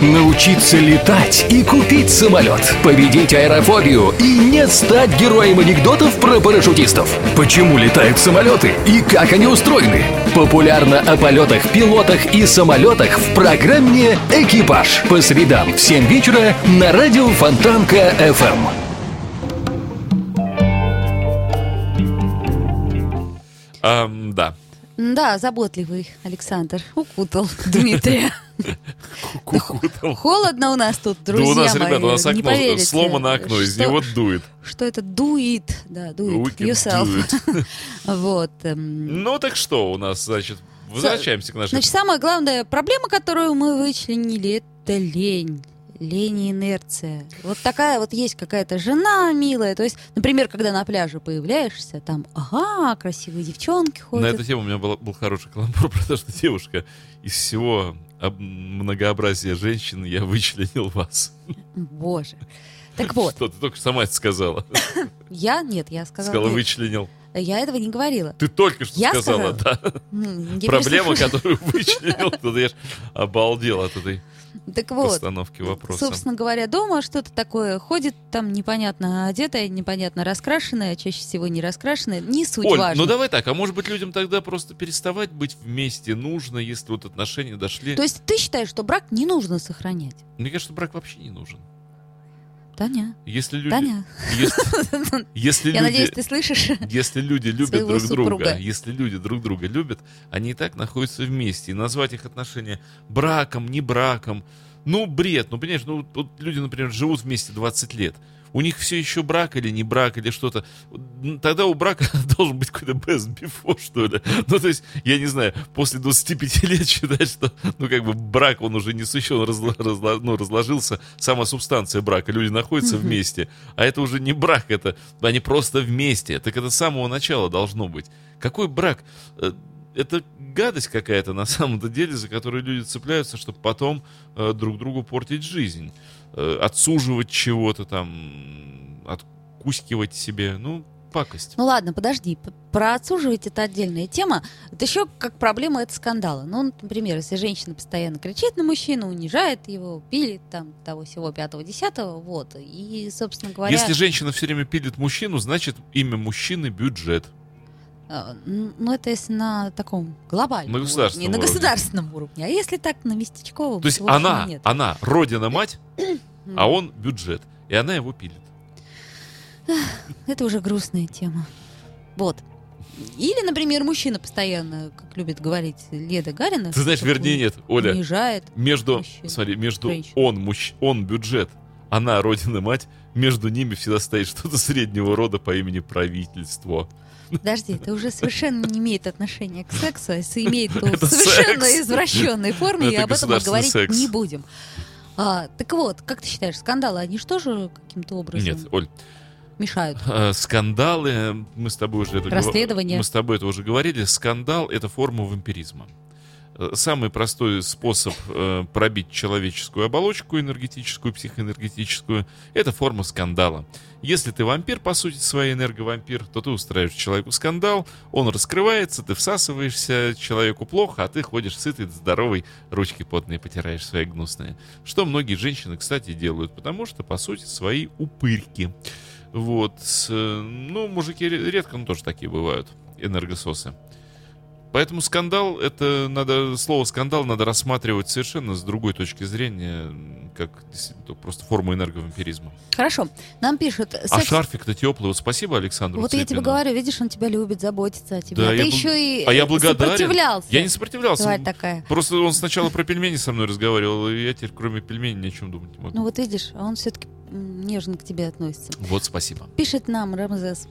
Научиться летать и купить самолет. Победить аэрофобию и не стать героем анекдотов про парашютистов. Почему летают самолеты и как они устроены? Популярно о полетах, пилотах и самолетах в программе «Экипаж» по средам в 7 вечера на радио Фонтанка FM. Ам, да. Да, заботливый Александр укутал Дмитрия. Укутал. Холодно у нас тут, Да друзья у нас, мои. ребята, у нас окно сломано окно, из него дует. Что это дует, да, дует yourself. [LAUGHS] Вот. эм, Ну так что у нас, значит, возвращаемся к нашей... Значит, самая главная проблема, которую мы вычленили, это лень. Лень и инерция. Вот такая вот есть какая-то жена милая. То есть, например, когда на пляже появляешься, там, ага, красивые девчонки На ходят. эту тему у меня был, был хороший каламбур [LAUGHS] про то, что девушка из всего об- многообразия женщин я вычленил вас. Боже. Так вот, Что ты только сама это сказала. [COUGHS] я, нет, я сказала, Сказала, вычленил. я этого не говорила. Ты только что Я сказала, да. М, я Проблема, которую вычленил. [LAUGHS] Тут я обалдел от этой Так вот, постановки вопроса. собственно говоря, дома что-то такое ходит, там непонятно одетая, непонятно раскрашенная, чаще всего не раскрашенная, не суть Оль, важно. ну давай так, а может быть людям тогда просто переставать быть вместе нужно, если вот отношения дошли? То есть ты считаешь, что брак не нужно сохранять? Мне кажется, брак вообще не нужен. Таня, Если люди... Таня, Если, [LAUGHS] если я люди... надеюсь, ты слышишь? Если люди любят друг супруга. друга, если люди друг друга любят, они и так находятся вместе. И назвать их отношения браком, не браком, ну, бред. Ну, понимаешь, ну, вот люди, например, живут вместе 20 лет. У них все еще брак или не брак, или что-то. Тогда у брака [LAUGHS] должен быть какой-то best before, что ли. Ну, то есть, я не знаю, после 25 лет [LAUGHS] считать, что, ну, как бы брак, он уже не он разло- разло- ну, разложился, сама субстанция брака. Люди находятся Мгм. вместе, а это уже не брак, это они просто вместе. Так это с самого начала должно быть. Какой брак? Это гадость какая-то на самом-то деле, за которую люди цепляются, чтобы потом э, друг другу портить жизнь. Э, отсуживать чего-то там, откускивать себе. Ну, пакость. Ну ладно, подожди. Про отсуживать это отдельная тема. Это еще как проблема это скандала. Ну, например, если женщина постоянно кричит на мужчину, унижает его, пилит там того всего пятого десятого, вот. И, собственно говоря, Если женщина все время пилит мужчину, значит имя мужчины бюджет. Э, ну это если на таком глобальном На государственном уровне, на уровне. государственном уровне. А если так на местечковом, То есть она, нет. она родина-мать, а он бюджет. И она его пилит. Это уже грустная тема. Вот. Или, например, мужчина постоянно, как любит говорить Леда Гарина, Ты знаешь, вернее, нет, Оля, унижает. между, мужчин, смотри, между женщин. он, мужч, он бюджет, она родина-мать, между ними всегда стоит что-то среднего рода по имени правительство. Подожди, это уже совершенно не имеет отношения к сексу, а если имеет [LAUGHS] в совершенно секс. извращенной форме, и об этом мы говорить секс. не будем. А, так вот, как ты считаешь, скандалы, они же каким-то образом Нет, Оль, мешают? э, скандалы, мы с тобой уже это... Расследование. Мы с тобой это уже говорили, скандал — это форма вампиризма. Э, Самый простой способ э, пробить человеческую оболочку энергетическую, психоэнергетическую, это форма скандала. Если ты вампир, по сути, своей энерговампир, то ты устраиваешь человеку скандал, он раскрывается, ты всасываешься, человеку плохо, а ты ходишь сытый, здоровый, ручки потные потираешь свои гнусные. Что многие женщины, кстати, делают, потому что, по сути, свои упырьки. Вот. э, Ну, мужики ре- редко, но тоже такие бывают, энергососы. Поэтому скандал, это надо, слово скандал надо рассматривать совершенно с другой точки зрения, как просто форму энерговампиризма. Хорошо, нам пишут... А секс- шарфик-то теплый. Вот спасибо Александру Вот я тебе говорю, видишь, он тебя любит, заботится о тебе. Да, а я ты бл- еще и А я благодарен. сопротивлялся. Я не сопротивлялся. Тварь такая. Просто он сначала про пельмени со мной разговаривал, и я теперь кроме пельменей ни о чем думать не могу. Ну вот видишь, а он все-таки нежно к тебе относится. Вот спасибо. Пишет нам Рамзес.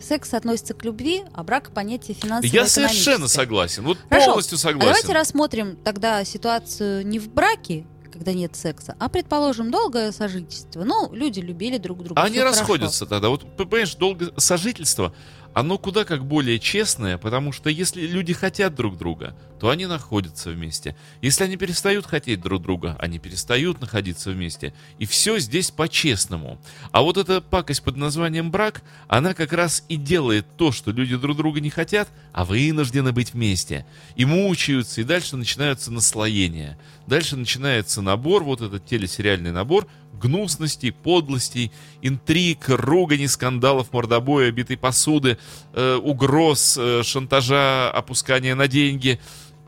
Секс относится к любви, а брак понятие финансово Я совершенно согласен. Вот Хорошо. полностью А согласен. давайте рассмотрим тогда ситуацию не в браке, когда нет секса, а, предположим, долгое сожительство. Ну, люди любили друг друга. А они всё хорошо. расходятся тогда. Вот, понимаешь, долго сожительство, оно куда как более честное, потому что если люди хотят друг друга, то они находятся вместе. Если они перестают хотеть друг друга, они перестают находиться вместе. И все здесь по-честному. А вот эта пакость под названием брак, она как раз и делает то, что люди друг друга не хотят, а вынуждены быть вместе. И мучаются, и дальше начинаются наслоения. Дальше начинается набор, вот этот телесериальный набор, гнусностей, подлостей, интриг, ругани, скандалов, мордобоя, битой посуды, э, угроз, э, шантажа, опускания на деньги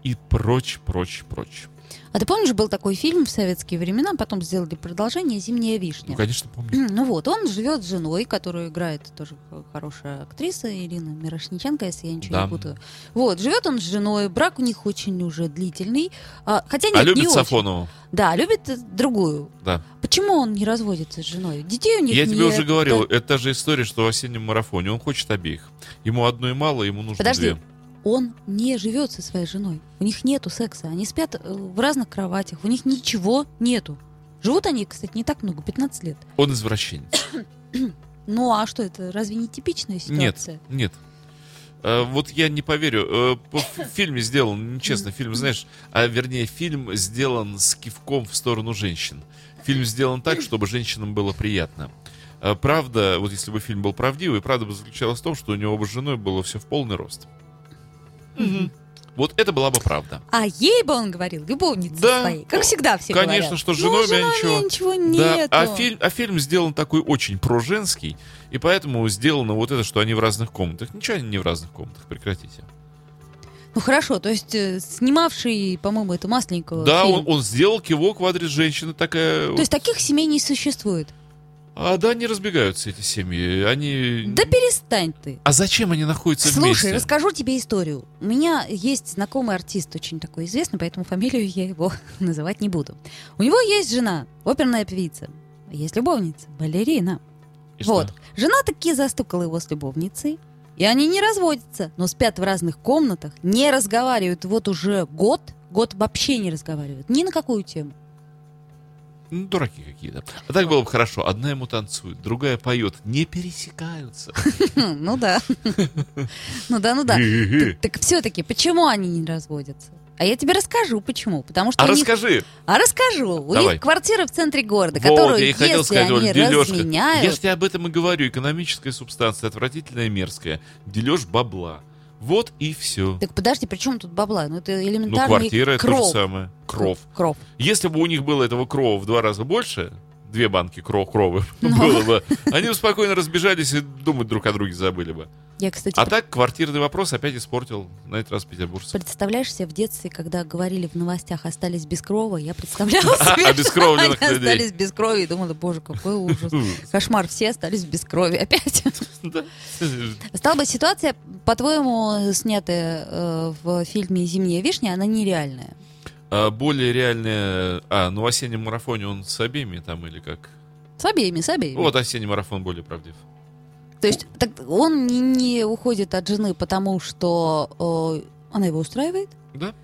и прочь, прочь, прочь. А ты помнишь, был такой фильм в советские времена, потом сделали продолжение «Зимняя вишня». Ну, конечно, помню. Ну вот, он живет с женой, которую играет тоже хорошая актриса Ирина Мирошниченко, если я ничего Да. не путаю. Вот, живет он с женой, брак у них очень уже длительный. А, хотя нет, а не любит очень. Сафонову? Да, любит другую. Да. Почему он не разводится с женой? Детей у них Я тебе нет. уже говорил, это та же история, что в осеннем марафоне. Он хочет обеих. Ему одной мало, ему нужно Подожди. две. Он не живет со своей женой. У них нету секса. Они спят э, в разных кроватях. У них ничего нету. Живут они, кстати, не так много, 15 лет. Он извращенец. [COUGHS] Ну а что это, разве не типичная ситуация? Нет, нет. Э, Вот я не поверю. По ф- фильме сделан, честно, [COUGHS] фильм, знаешь, а вернее, фильм сделан с кивком в сторону женщин. Фильм сделан так, [COUGHS] чтобы женщинам было приятно. Правда, вот если бы фильм был правдивый, правда бы заключалась в том, что у него бы с женой было все в полный рост. Вот это была бы правда. А ей бы он говорил, любовнице Да. своей. Как всегда все Конечно, говорят. что с Ну, женой у меня ничего. ничего Да, нету. а фильм, а фильм сделан такой очень проженский, и поэтому сделано вот это, что они в разных комнатах. Ничего они не в разных комнатах, прекратите. Ну хорошо, то есть э, снимавший, по-моему, эту масленькую Да, фильм. он, он сделал кивок в адрес женщины, такая... То есть таких семей не существует. А да, не разбегаются эти семьи. Они... Да перестань ты. А зачем они находятся Слушай, вместе? расскажу тебе историю. У меня есть знакомый артист, очень такой известный, поэтому фамилию я его [LAUGHS] называть не буду. У него есть жена, оперная певица. Есть любовница, балерина. И что? Вот. Жена таки застукала его с любовницей. И они не разводятся, но спят в разных комнатах, не разговаривают вот уже год. Год вообще не разговаривают. Ни на какую тему. Ну, дураки какие-то. А так было бы хорошо. Одна ему танцует, другая поет. Не пересекаются. Хм, Ну да. Ну да, ну да. Так- Так все-таки, почему они не разводятся? А я тебе расскажу, почему. Потому что А них- расскажи. А расскажу. У Давай. них квартира в центре города, Вот, которую, я и хотел если сказать, они дележка. разменяют... Я же тебе об этом и говорю. Экономическая субстанция, отвратительная, мерзкая. Дележ бабла. Вот и все. Так подожди, при чем тут бабла? Ну это Ну, элементарный квартира это то кров. же самое. Кров. Кров. Если бы у них было этого крова в два раза больше, две банки кров, кровы [LAUGHS] Ну. было бы, они бы спокойно разбежались и думать друг о друге забыли бы. Я, кстати, А так квартирный вопрос опять испортил на этот раз петербуржцев. представляешь себе в детстве, когда говорили в новостях «остались без крова», я представляла [LAUGHS] себе, Обескровленных они остались без крови, и думала, боже, какой ужас. [LAUGHS] Кошмар, все остались без крови опять. Стала быть, ситуация, по-твоему, снятая э, в фильме «Зимняя вишня», она нереальная. А более реальная... А, ну в осеннем марафоне он с обеими там или как? С обеими, с обеими. Вот осенний марафон более правдив. То есть так он не, не уходит от жены, потому что э, она его устраивает, Да?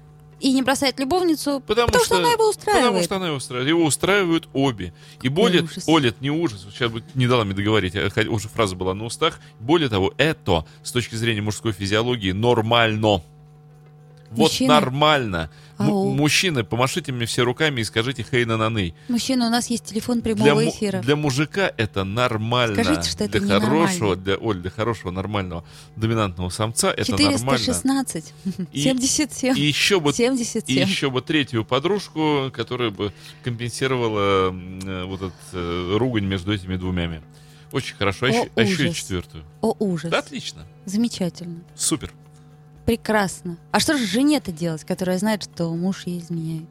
и не бросает любовницу, Потому, потому что, она его устраивает. Потому что она его устраивает. Его устраивают обе. И более... ужас. Оля, это не ужас. Сейчас бы не дала мне договорить. хотя Уже фраза была на устах. Более того, это с точки зрения мужской физиологии нормально. Вот Мужчины? нормально. Ау. мужчины, помашите мне все руками и скажите хей на наны. Мужчина, у нас есть телефон Для, прямого му- эфира. для мужика это нормально. Скажите, что это для хорошего, для Оль, для хорошего нормального доминантного самца это нормально. 416, [LAUGHS] И- [LAUGHS] 77, И еще бы И 77. еще бы третью подружку, которая бы компенсировала э, вот этот э, ругань между этими двумя. Очень хорошо. А О, еще, а еще и четвертую. О, ужас. Да, отлично. Замечательно. Супер. Прекрасно. А что же жене-то делать, которая знает, что муж ей изменяет?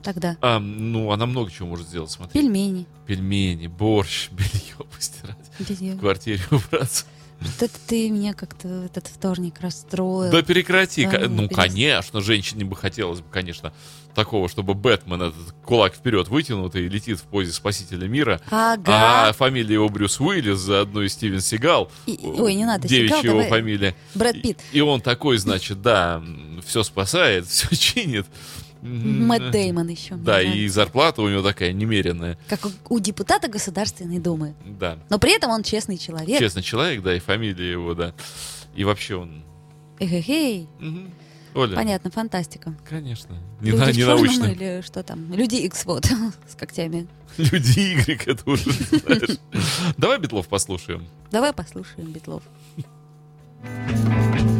Тогда А, ну, она много чего может сделать, смотри. пельмени. Пельмени, борщ, белье [LAUGHS] постирать, Белье. в квартире убраться. Вот это ты меня как-то этот вторник расстроил. Да прекрати. Да, ну, Ну, перес- конечно, женщине бы хотелось бы, конечно, такого, чтобы Бэтмен этот кулак вперед вытянутый летит в позе спасителя мира. Ага. А фамилия его Брюс Уиллис, заодно и Стивен Сигал. И- ой, не надо, Девичья Сигал, его давай. фамилия. Брэд Питт. И, и он такой, значит, да, все спасает, [LAUGHS] все чинит. Мэтт Дэймон еще. Да, и зарплата у него такая немеренная. Как у, у депутата Государственной Думы. Да. Но при этом он честный человек. Честный человек, да, и фамилия его, да. И вообще он... Эхе-хей. Мгм. Оля, Понятно, фантастика. конечно. Не, Люди на, не научно. или что там? Люди X вот [LAUGHS] с когтями. Люди Y, это уже, знаешь. [LAUGHS] Давай Бетлов послушаем. Давай послушаем Битлов. Jojo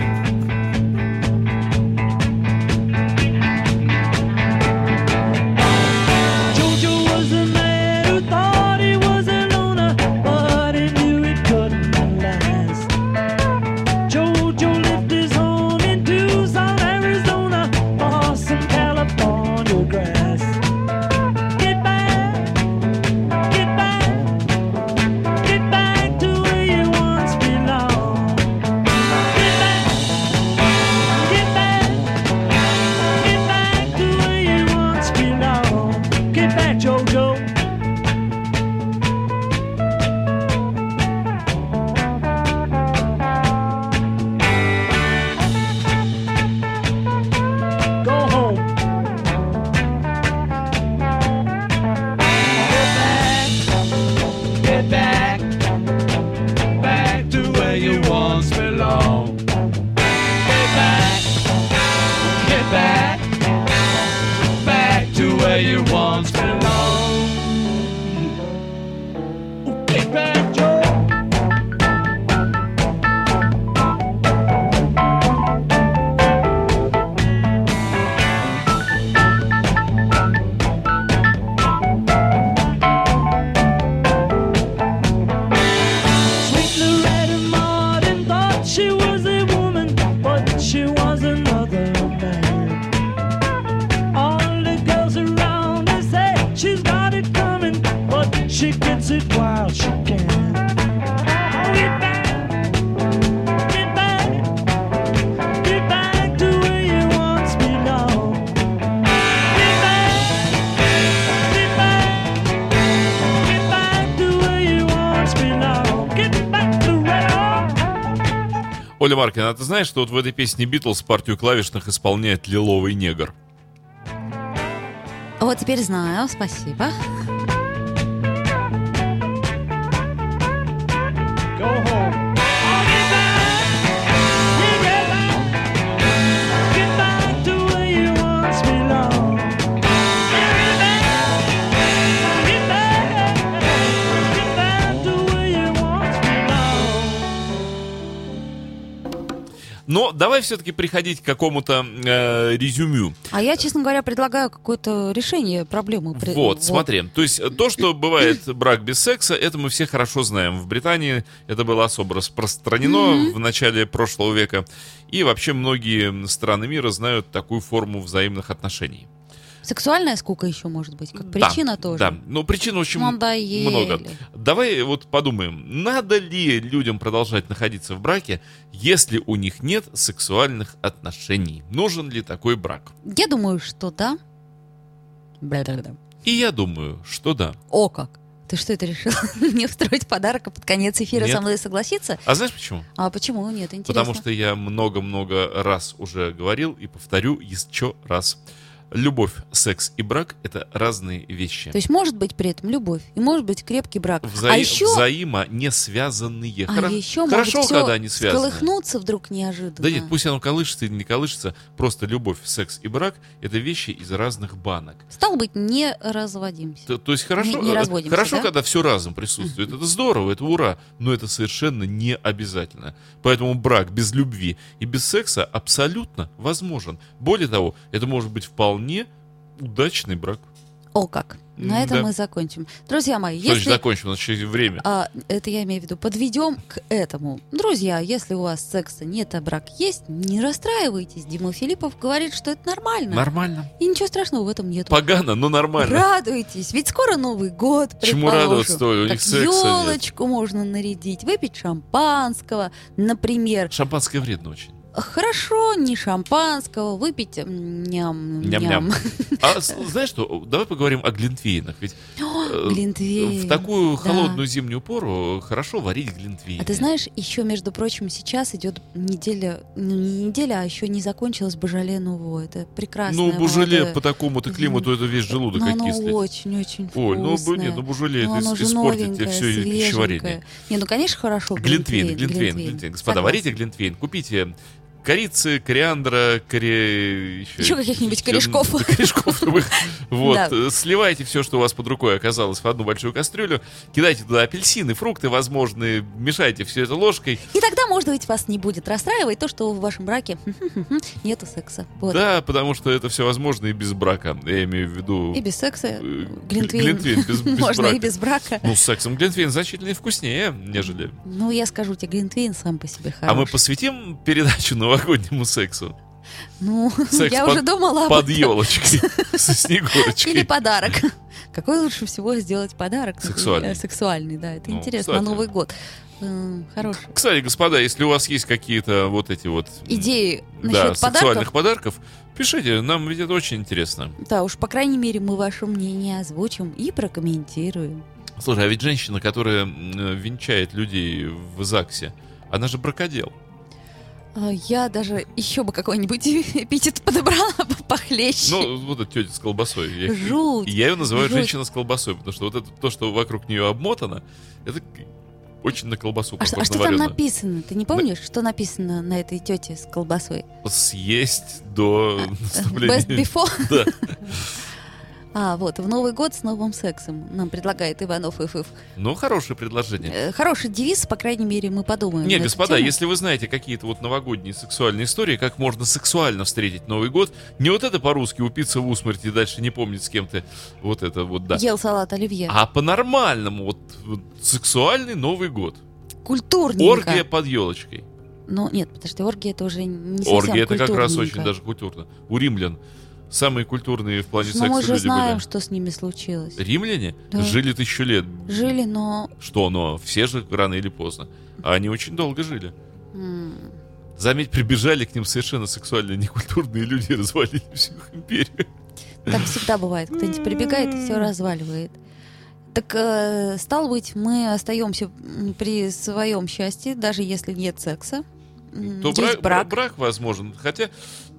Оля Маркина, а ты знаешь, что вот в этой песне Битлз партию клавишных исполняет лиловый негр? Вот теперь знаю, спасибо. Go home. Но давай все-таки приходить к какому-то э, резюмю. А я, честно говоря, предлагаю какое-то решение проблемы. При- Вот, смотри. То есть э, то, что бывает [CLEARS THROAT] брак без секса, это мы все хорошо знаем. В Британии это было особо распространено в начале прошлого века. И вообще многие страны мира знают такую форму взаимных отношений. Сексуальная скука еще может быть, как Да, причина тоже. Да, но причин очень Надоели. много. Давай вот подумаем, надо ли людям продолжать находиться в браке, если у них нет сексуальных отношений? Нужен ли такой брак? Я думаю, что да. Бля-бля-бля. И я думаю, что да. О как! Ты что это решил? [LAUGHS] Мне устроить подарок, а под конец эфира Нет. со мной согласиться? А знаешь почему? А почему? Нет, интересно. Потому что я много-много раз уже говорил и повторю еще раз. Любовь, секс и брак — это разные вещи. То есть может быть при этом любовь, и может быть крепкий брак. Взаи- а еще, Взаимо не связанные. а Хоро- еще Хорошо, может когда они связаны. сколыхнуться вдруг неожиданно. Да нет, пусть оно колышется или не колышется, просто любовь, секс и брак — это вещи из разных банок. Стало быть, не разводимся. То, то есть хорошо, Не- не э, хорошо, да? когда все разом присутствует. Это здорово, это ура, но это совершенно не обязательно. Поэтому брак без любви и без секса абсолютно возможен. Более того, это может быть вполне удачный брак. О как! На этом да. мы закончим. Друзья мои, Что если... закончим? У нас еще время. А, это я имею в виду. Подведем к этому. Друзья, если у вас секса нет, а брак есть, не расстраивайтесь. Дима Филиппов говорит, что это нормально. Нормально. И ничего страшного в этом нет. Погано, но нормально. Радуйтесь, ведь скоро Новый год. Чему предположим. радоваться-то, у них секса нет. елочку можно нарядить, выпить шампанского, например. Шампанское вредно очень. Хорошо, не шампанского, выпить ням, Ням-ням. ням. А знаешь что, давай поговорим о глинтвейнах. Ведь э, Глинтвейн. в такую да. холодную зимнюю пору хорошо варить глинтвейн. А ты знаешь, еще, между прочим, сейчас идет неделя, ну не неделя, а еще не закончилась Божале Нуво. Это прекрасно. Ну, бужеле по такому-то климату это весь желудок оно окислит. очень-очень Ой, ну вкусное. нет, ну бужеле Ну, это новенькое, все пищеварение. Не, ну, конечно, хорошо. Глинтвейн, глинтвейн, глинтвейн. Господа, Согласна. варите глинтвейн, купите корицы, кориандра, коре... Еще каких-нибудь еще- корешков. да, [LAUGHS] Корешков любых. [LAUGHS] Вот, Да. э, сливайте все, что у вас под рукой оказалось в одну большую кастрюлю, кидайте туда апельсины, фрукты возможные, мешайте все это ложкой. И тогда, может быть, вас не будет расстраивать то, что в вашем браке [LAUGHS] нету секса. Вот. Да, потому что это все возможно и без брака. Я имею в виду... И без секса э, глинтвейн, глинтвейн без- без можно брака. и без брака. Ну, с сексом глинтвейн значительно вкуснее, нежели Ну, я скажу тебе, глинтвейн сам по себе А мы хороший. посвятим передачу новогоднему сексу. Ну, [LAUGHS] Секс я под- уже думала об Под этом. елочкой [LAUGHS] со Или снегурочкой. подарок. Какой лучше всего сделать подарок? Сексуальный. Э, Сексуальный, да. Это Ну, интересно. кстати. На Новый год. М, Хороший. Кстати, господа, если у вас есть какие-то вот эти вот Идеи да, сексуальных подарков, пишите, нам ведь это очень интересно. Да, уж, по крайней мере, мы ваше мнение озвучим и прокомментируем. Слушай, а ведь женщина, которая м, венчает людей в ЗАГСе, она же бракодел. А, Я даже еще бы какой-нибудь [LAUGHS] эпитет подобрала похлеще. Ну, вот эта тетя с колбасой. Я, Жуть. я ее называю Жуть. женщина с колбасой, потому что вот это то, что вокруг нее обмотано, это очень на колбасу а, что, а похоже что на там вареную. написано? Ты не помнишь, что написано на этой тете с колбасой? Съесть до наступления. Best before? [LAUGHS] Да. [LAUGHS] А, вот, в Новый год с новым сексом нам предлагает Иванов ФФ. Ну, хорошее предложение. Э, Хороший девиз, по крайней мере, мы подумаем. Не, господа, тему. если вы знаете какие-то вот новогодние сексуальные истории, как можно сексуально встретить Новый год, не вот это по-русски упиться в усмерть и дальше не помнить с кем ты, вот это вот, да. Ел салат оливье. А по-нормальному, вот, вот сексуальный Новый год. Культурненько. Оргия под елочкой. Ну, нет, подожди, оргия это уже не совсем Оргия это как раз очень даже культурно. У римлян самые культурные в плане Но секса мы же люди знаем, были. что с ними случилось. Римляне Да. жили тысячу лет. Жили, но... Что, но все же рано или поздно. А они очень долго жили. м, Заметь, прибежали к ним совершенно сексуально некультурные люди и [LAUGHS] развалили всю их империю. Так всегда бывает. Кто-нибудь прибегает и все разваливает. Так, э, стало быть, мы остаемся при своем счастье, даже если нет секса. То Есть брак, брак. брак возможен. Хотя,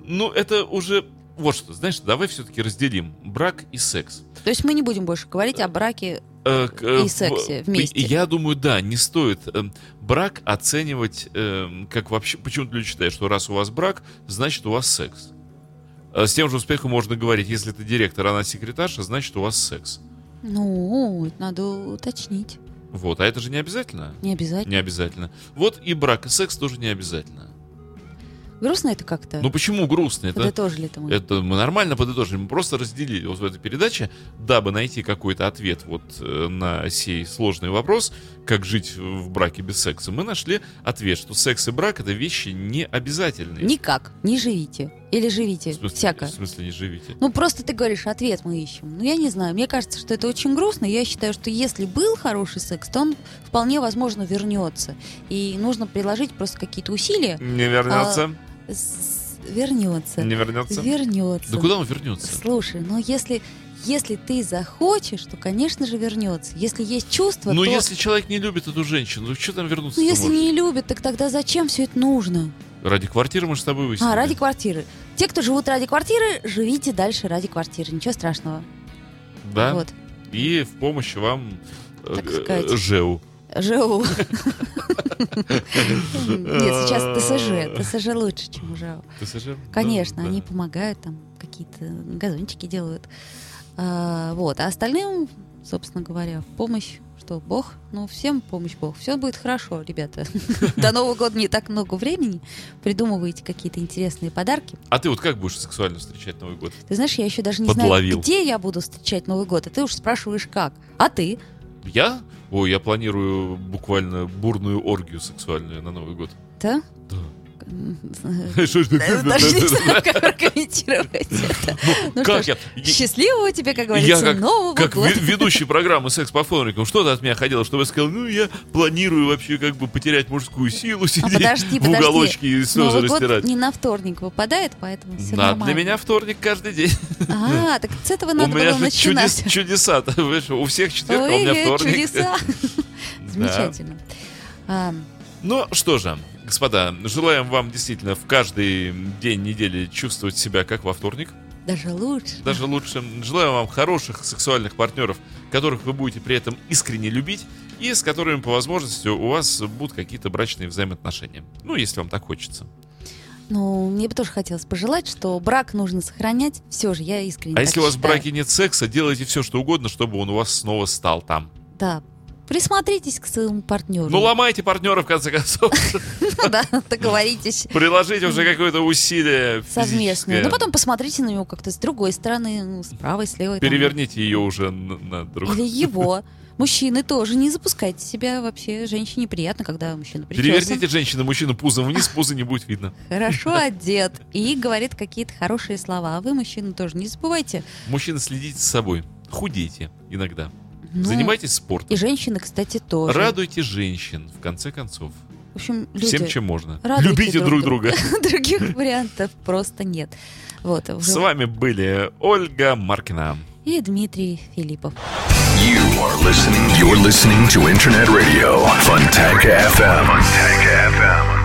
ну, это уже... Вот что, знаешь, давай все-таки разделим брак и секс. То есть мы не будем больше говорить о браке. Э, к- э, И сексе вместе. Я думаю, да, не стоит э, брак оценивать э, как вообще... Почему-то люди считают, что раз у вас брак, значит у вас секс. Э, С тем же успехом можно говорить, если ты директор, а она секретарша, значит у вас секс. Ну, это надо уточнить. Вот, а это же не обязательно. Не обязательно. Не обязательно. Вот и брак, и секс тоже не обязательно. Грустно это как-то? Ну почему грустно? Это, Подытожили это мы. это мы нормально подытожили. Мы просто разделили вот в этой передаче, дабы найти какой-то ответ вот э, на сей сложный вопрос, как жить в браке без секса. Мы нашли ответ, что секс и брак это вещи не обязательные. Никак. Не живите. Или живите. в смысле, Всяко. в смысле не живите? Ну, просто ты говоришь, ответ мы ищем. Ну, я не знаю. Мне кажется, что это очень грустно. Я считаю, что если был хороший секс, то он вполне возможно вернется. И нужно приложить просто какие-то усилия. Не вернется. С- Вернется. Не вернется. Вернется. Да куда он вернется? Слушай, ну если, если ты захочешь, то, конечно же, вернется. Если есть чувство, Ну, то... если человек не любит эту женщину, ну что там вернуться? Ну, если не любит, так тогда зачем все это нужно? Ради квартиры мы с тобой выяснили. А, ради квартиры. Те, кто живут ради квартиры, живите дальше ради квартиры. Ничего страшного. Да. Вот. И в помощь вам э, Так э, сказать. ЖЭУ. ЖЭУ. Нет, сейчас [LAUGHS] ТСЖ. ТСЖ лучше, чем ЖЭУ. ТСЖ? Конечно, они помогают, там какие-то газончики делают. А, Вот. А остальным, собственно говоря, в помощь, что Бог, ну, всем помощь Бог. Все будет хорошо, ребята. [LAUGHS] До Нового года не так много времени. Придумываете какие-то интересные подарки. А ты вот как будешь сексуально встречать Новый год? Ты знаешь, я еще даже не Подловил. знаю, где я буду встречать Новый год. А ты уж спрашиваешь, как. А ты? Я? Ой, я планирую буквально бурную оргию сексуальную на Новый год. Да? [LAUGHS] Даже не знаю, как прокомментировать это. [LAUGHS] Ну что ж? Я- счастливого тебе, как говорится, Нового как ведущий программы «Секс по вторникам», что ты от меня хотела, чтобы я сказал, ну, я планирую вообще как бы потерять мужскую силу, А сидеть в уголочке и слезы растирать. не на вторник выпадает, поэтому все нормально. для меня вторник каждый день. А, так с этого надо было начинать. чудес, чудеса. У всех четверг, а у меня вторник. чудеса. [LAUGHS] Замечательно. Ну что же, господа, желаем вам действительно в каждый день недели чувствовать себя как во вторник. Даже лучше. Даже лучше. Желаю вам хороших сексуальных партнеров, которых вы будете при этом искренне любить и с которыми по возможности у вас будут какие-то брачные взаимоотношения. Ну, если вам так хочется. Ну, мне бы тоже хотелось пожелать, что брак нужно сохранять. Все же, я искренне А если у вас в считаю. браке нет секса, делайте все, что угодно, чтобы он у вас снова стал там. Да. Присмотритесь к своему партнеру. Ну, ломайте партнера, в конце концов. [LAUGHS] Да, договоритесь Приложите уже какое-то усилие совместно. физическое. Ну, потом посмотрите на него как-то с другой стороны, ну, с правой, с левой. Переверните ее уже на, на другую. Или его. [LAUGHS] Мужчины тоже не запускайте себя вообще. Женщине приятно, когда мужчина причесан. Переверните женщину, мужчину пузом вниз, пузо не будет видно. Хорошо [LAUGHS] одет и говорит какие-то хорошие слова. А вы, мужчины, тоже не забывайте. Мужчины, следите за собой. Худейте иногда. Ну, Занимайтесь спортом. И женщины, кстати, тоже. Радуйте женщин, в конце концов. В общем, люди, Всем, чем можно. Любите друг друг друга. [LAUGHS] других вариантов просто нет. Вот, уже. С вами были Ольга Маркина. И Дмитрий Филиппов. You are listening. You're listening to Internet Radio Funtank FM. Funtank FM.